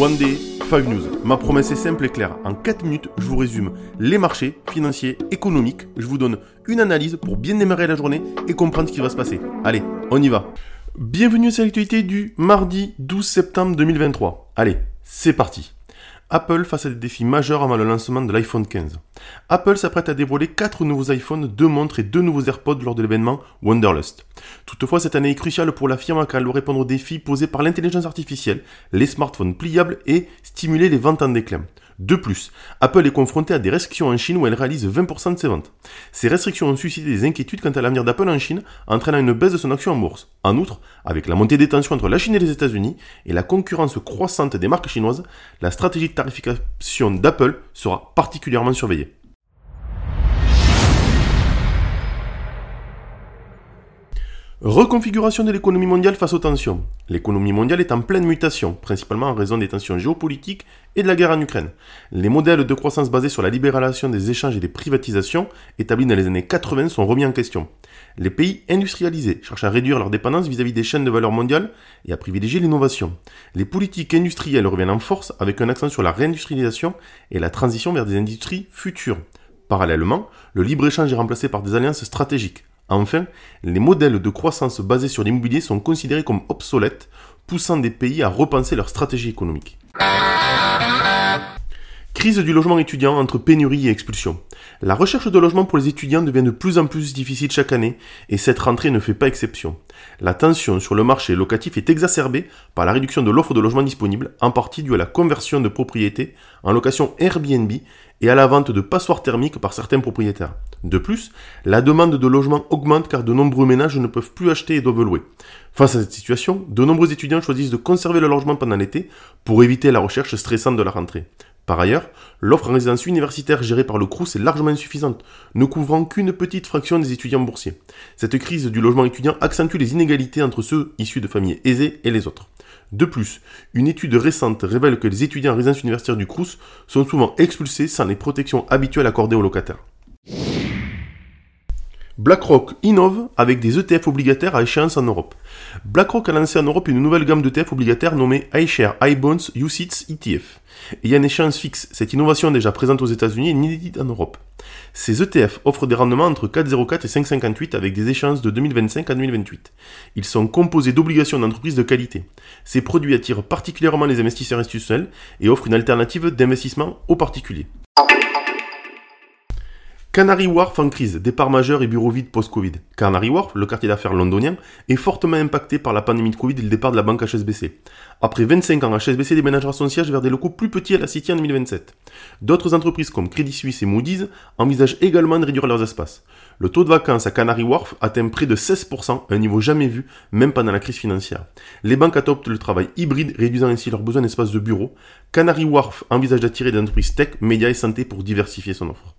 One Day, 5 News. Ma promesse est simple et claire. En 4 minutes, je vous résume les marchés financiers, économiques. Je vous donne une analyse pour bien démarrer la journée et comprendre ce qui va se passer. Allez, on y va. Bienvenue à l'actualité du mardi 12 septembre 2023. Allez, c'est parti. Apple face à des défis majeurs avant le lancement de l'iPhone 15. Apple s'apprête à dévoiler 4 nouveaux iPhones, 2 montres et 2 nouveaux AirPods lors de l'événement Wonderlust. Toutefois, cette année est cruciale pour la firme car elle doit répondre aux défis posés par l'intelligence artificielle, les smartphones pliables et stimuler les ventes en déclin. De plus, Apple est confronté à des restrictions en Chine où elle réalise 20% de ses ventes. Ces restrictions ont suscité des inquiétudes quant à l'avenir d'Apple en Chine, entraînant une baisse de son action en bourse. En outre, avec la montée des tensions entre la Chine et les États-Unis et la concurrence croissante des marques chinoises, la stratégie de tarification d'Apple sera particulièrement surveillée. Reconfiguration de l'économie mondiale face aux tensions. L'économie mondiale est en pleine mutation, principalement en raison des tensions géopolitiques et de la guerre en Ukraine. Les modèles de croissance basés sur la libéralisation des échanges et des privatisations établis dans les années 80 sont remis en question. Les pays industrialisés cherchent à réduire leur dépendance vis-à-vis des chaînes de valeur mondiales et à privilégier l'innovation. Les politiques industrielles reviennent en force avec un accent sur la réindustrialisation et la transition vers des industries futures. Parallèlement, le libre-échange est remplacé par des alliances stratégiques. Enfin, les modèles de croissance basés sur l'immobilier sont considérés comme obsolètes, poussant des pays à repenser leur stratégie économique. Crise du logement étudiant entre pénurie et expulsion. La recherche de logement pour les étudiants devient de plus en plus difficile chaque année et cette rentrée ne fait pas exception. La tension sur le marché locatif est exacerbée par la réduction de l'offre de logement disponible, en partie due à la conversion de propriétés en location Airbnb et à la vente de passoires thermiques par certains propriétaires. De plus, la demande de logement augmente car de nombreux ménages ne peuvent plus acheter et doivent louer. Face à cette situation, de nombreux étudiants choisissent de conserver le logement pendant l'été pour éviter la recherche stressante de la rentrée. Par ailleurs, l'offre en résidence universitaire gérée par le CRUS est largement insuffisante, ne couvrant qu'une petite fraction des étudiants boursiers. Cette crise du logement étudiant accentue les inégalités entre ceux issus de familles aisées et les autres. De plus, une étude récente révèle que les étudiants en résidence universitaire du CRUS sont souvent expulsés sans les protections habituelles accordées aux locataires. BlackRock innove avec des ETF obligataires à échéance en Europe. BlackRock a lancé en Europe une nouvelle gamme d'ETF obligataires nommée iShare iBonds UCITS ETF. Il y a une échéance fixe. Cette innovation déjà présente aux États-Unis et inédite en Europe. Ces ETF offrent des rendements entre 4,04 et 5,58 avec des échéances de 2025 à 2028. Ils sont composés d'obligations d'entreprise de qualité. Ces produits attirent particulièrement les investisseurs institutionnels et offrent une alternative d'investissement aux particuliers. Canary Wharf en crise, départ majeur et bureau vide post-Covid. Canary Wharf, le quartier d'affaires londonien, est fortement impacté par la pandémie de Covid et le départ de la banque HSBC. Après 25 ans, HSBC déménagera son siège vers des locaux plus petits à la City en 2027. D'autres entreprises comme Credit Suisse et Moody's envisagent également de réduire leurs espaces. Le taux de vacances à Canary Wharf atteint près de 16%, un niveau jamais vu, même pendant la crise financière. Les banques adoptent le travail hybride, réduisant ainsi leurs besoins d'espace de bureau. Canary Wharf envisage d'attirer des entreprises tech, médias et santé pour diversifier son offre.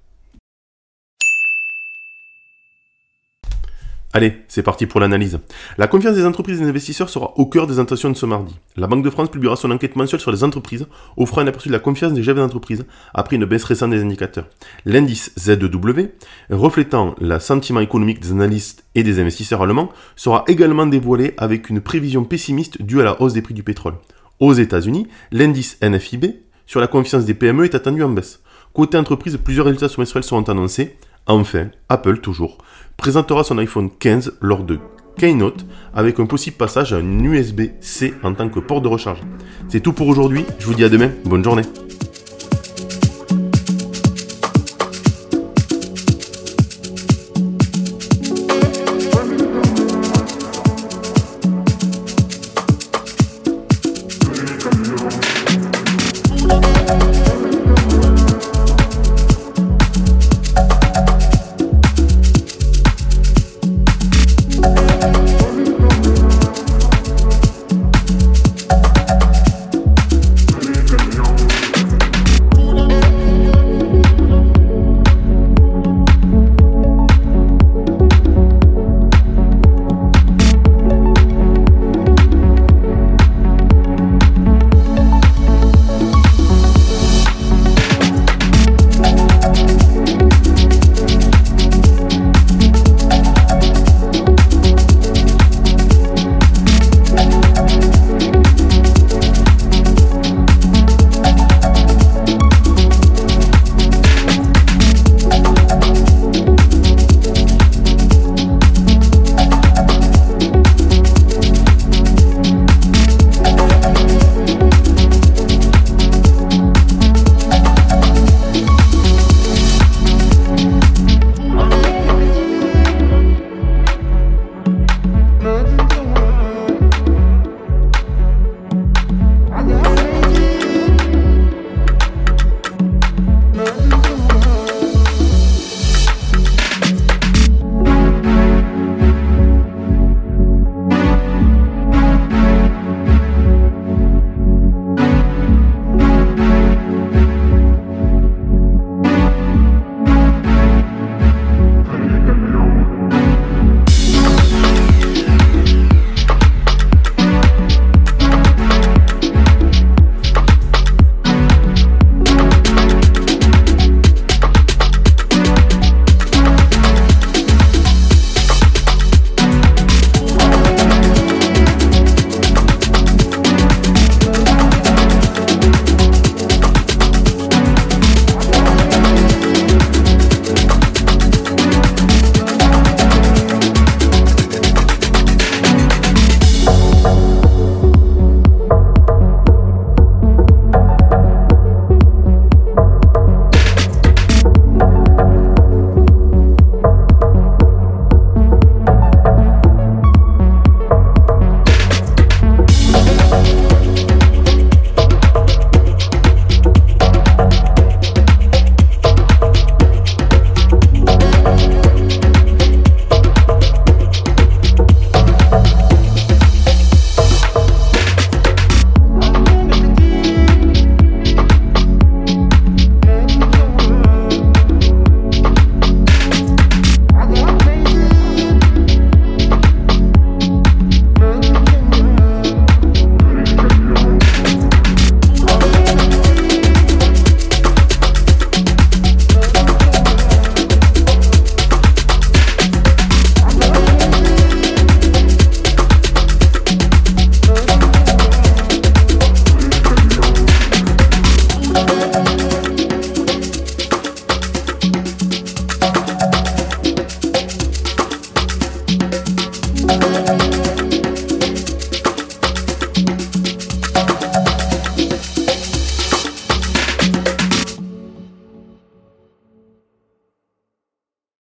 Allez, c'est parti pour l'analyse. La confiance des entreprises et des investisseurs sera au cœur des intentions de ce mardi. La Banque de France publiera son enquête mensuelle sur les entreprises, offrant un aperçu de la confiance des chefs d'entreprise après une baisse récente des indicateurs. L'indice ZEW, reflétant le sentiment économique des analystes et des investisseurs allemands, sera également dévoilé avec une prévision pessimiste due à la hausse des prix du pétrole. Aux États-Unis, l'indice NFIB sur la confiance des PME est attendu en baisse. Côté entreprise, plusieurs résultats semestriels seront annoncés. Enfin, Apple toujours présentera son iPhone 15 lors de Keynote avec un possible passage à un USB-C en tant que port de recharge. C'est tout pour aujourd'hui, je vous dis à demain, bonne journée.